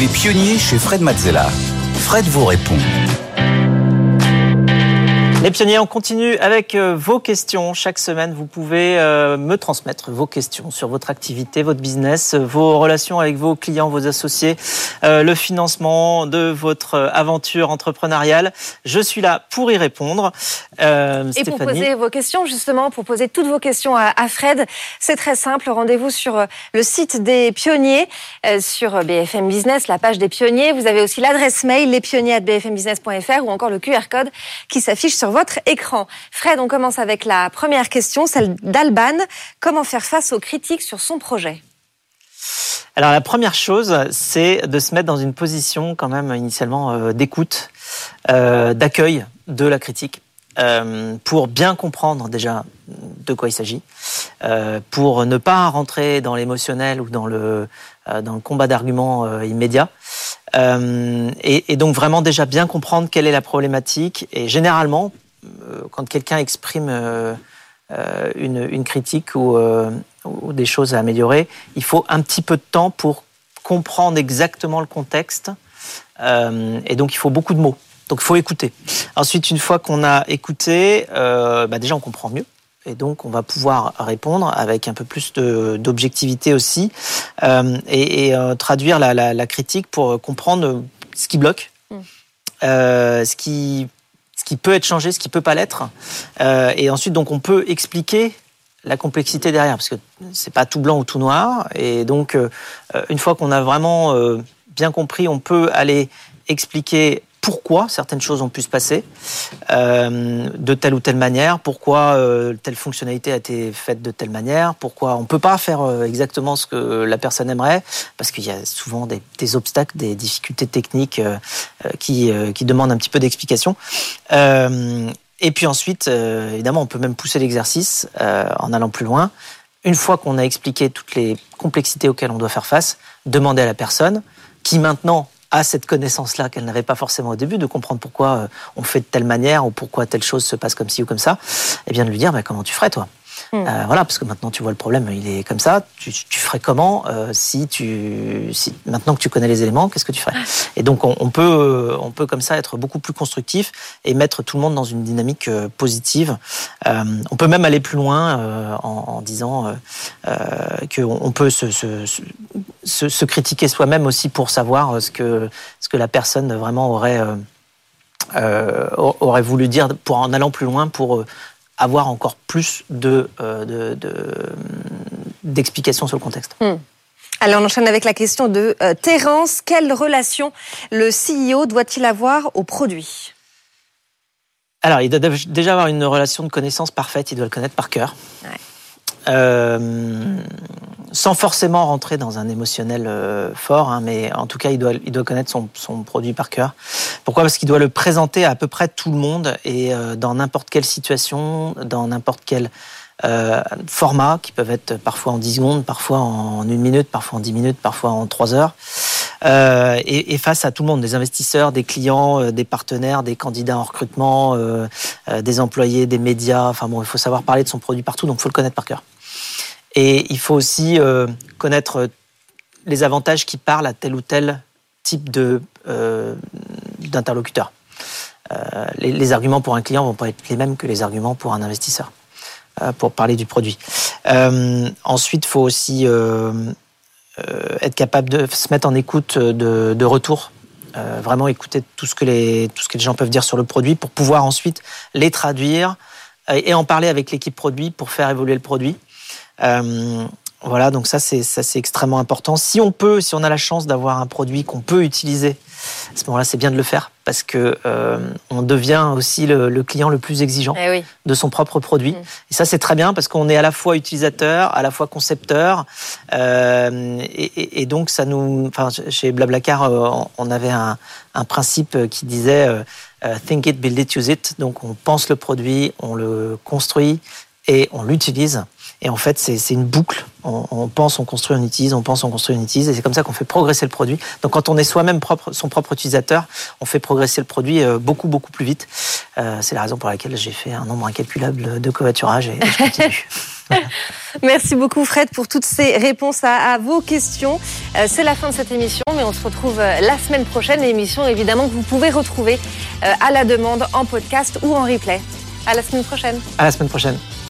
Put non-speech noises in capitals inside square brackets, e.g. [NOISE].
Les pionniers chez Fred Mazzella. Fred vous répond. Les pionniers, on continue avec euh, vos questions. Chaque semaine, vous pouvez euh, me transmettre vos questions sur votre activité, votre business, vos relations avec vos clients, vos associés, euh, le financement de votre aventure entrepreneuriale. Je suis là pour y répondre. Et pour poser vos questions, justement, pour poser toutes vos questions à, Fred, c'est très simple. Rendez-vous sur le site des pionniers, sur BFM Business, la page des pionniers. Vous avez aussi l'adresse mail, lespionniers.bfmbusiness.fr ou encore le QR code qui s'affiche sur votre écran. Fred, on commence avec la première question, celle d'Alban. Comment faire face aux critiques sur son projet? Alors la première chose, c'est de se mettre dans une position quand même initialement euh, d'écoute, euh, d'accueil de la critique, euh, pour bien comprendre déjà de quoi il s'agit, pour ne pas rentrer dans l'émotionnel ou dans le, dans le combat d'arguments immédiat, et, donc vraiment déjà bien comprendre quelle est la problématique. Et généralement, quand quelqu'un exprime euh, euh, une, critique ou, des choses à améliorer, il faut un petit peu de temps pour comprendre exactement le contexte. et donc, il faut beaucoup de mots. Donc, il faut écouter. Ensuite, une fois qu'on a écouté, bah, déjà, on comprend mieux. Et donc, on va pouvoir répondre avec un peu plus d'objectivité aussi et, traduire la, critique pour comprendre ce qui bloque, mm. ce qui ce qui peut être changé, ce qui peut pas l'être. Euh, et ensuite, donc, on peut expliquer la complexité derrière, parce que c'est pas tout blanc ou tout noir. Et donc, euh, une fois qu'on a vraiment euh, bien compris, on peut aller expliquer pourquoi certaines choses ont pu se passer euh, de telle ou telle manière, pourquoi euh, telle fonctionnalité a été faite de telle manière, pourquoi on ne peut pas faire euh, exactement ce que la personne aimerait, parce qu'il y a souvent des, obstacles, des difficultés techniques qui, qui demandent un petit peu d'explication. et puis ensuite, évidemment, on peut même pousser l'exercice en allant plus loin. Une fois qu'on a expliqué toutes les complexités auxquelles on doit faire face, demander à la personne qui maintenant a cette connaissance-là qu'elle n'avait pas forcément au début, de comprendre pourquoi euh, on fait de telle manière ou pourquoi telle chose se passe comme ci ou comme ça, et bien de lui dire bah, comment tu ferais toi? Hmm. Euh, voilà, parce que maintenant tu vois le problème, il est comme ça. Tu, ferais comment euh, si tu, si, maintenant que tu connais les éléments, qu'est-ce que tu ferais? Et donc on, peut, on peut comme ça être beaucoup plus constructif et mettre tout le monde dans une dynamique euh, positive. on peut même aller plus loin en, disant qu'on on peut se, se, se, se critiquer soi-même aussi pour savoir ce que, ce que la personne vraiment aurait. aurait voulu dire pour en allant plus loin pour avoir encore plus de, euh, d'explications sur le contexte. Hmm. Alors on enchaîne avec la question de euh, Terence. Quelle relation le CEO doit-il avoir au produit? Alors il doit déjà avoir une relation de connaissance parfaite, il doit le connaître par cœur. Euh, sans forcément rentrer dans un émotionnel euh, fort, hein, mais en tout cas, il doit, il doit connaître son, son produit par cœur. Pourquoi? Parce qu'il doit le présenter à, peu près tout le monde et euh, dans n'importe quelle situation, dans n'importe quel euh, format, qui peuvent être parfois en 10 secondes, parfois en une minute, parfois en 10 minutes, parfois en 3 heures. Euh, et, et, face à tout le monde, des investisseurs, des clients, euh, des partenaires, des candidats en recrutement, des employés, des médias. Enfin bon, il faut savoir parler de son produit partout, donc il faut le connaître par cœur. Et il faut aussi euh, connaître les avantages qui parlent à tel ou tel type euh, d'interlocuteur. Euh, les, les, arguments pour un client vont pas être les mêmes que les arguments pour un investisseur, euh, pour parler du produit. Euh, ensuite, il faut aussi être capable de se mettre en écoute de, de retour. vraiment écouter tout ce que les tout ce que les gens peuvent dire sur le produit pour pouvoir ensuite les traduire et en parler avec l'équipe produit pour faire évoluer le produit. Euh, voilà, donc ça c'est ça c'est extrêmement important. Si on peut, si on a la chance d'avoir un produit qu'on peut utiliser, à ce moment-là, c'est bien de le faire parce que euh, on devient aussi le, client le plus exigeant eh de son propre produit. Mm. Et ça c'est très bien parce qu'on est à la fois utilisateur, à la fois concepteur, euh, et, et, donc ça nous, enfin chez Blablacar, on avait un, un principe qui disait euh, think it, build it, use it. Donc on pense le produit, on le construit et on l'utilise. Et en fait, c'est une boucle. On, pense, on construit, on utilise, on pense, on construit, on utilise. Et c'est comme ça qu'on fait progresser le produit. Donc quand on est soi-même propre, son propre utilisateur, on fait progresser le produit euh, beaucoup, beaucoup plus vite. Euh, c'est la raison pour laquelle j'ai fait un nombre incalculable de covoiturage et, je continue. [LAUGHS] Merci beaucoup Fred pour toutes ces réponses à, vos questions. Euh, c'est la fin de cette émission, mais on se retrouve la semaine prochaine. Émission évidemment que vous pouvez retrouver à la demande en podcast ou en replay. À la semaine prochaine. À la semaine prochaine.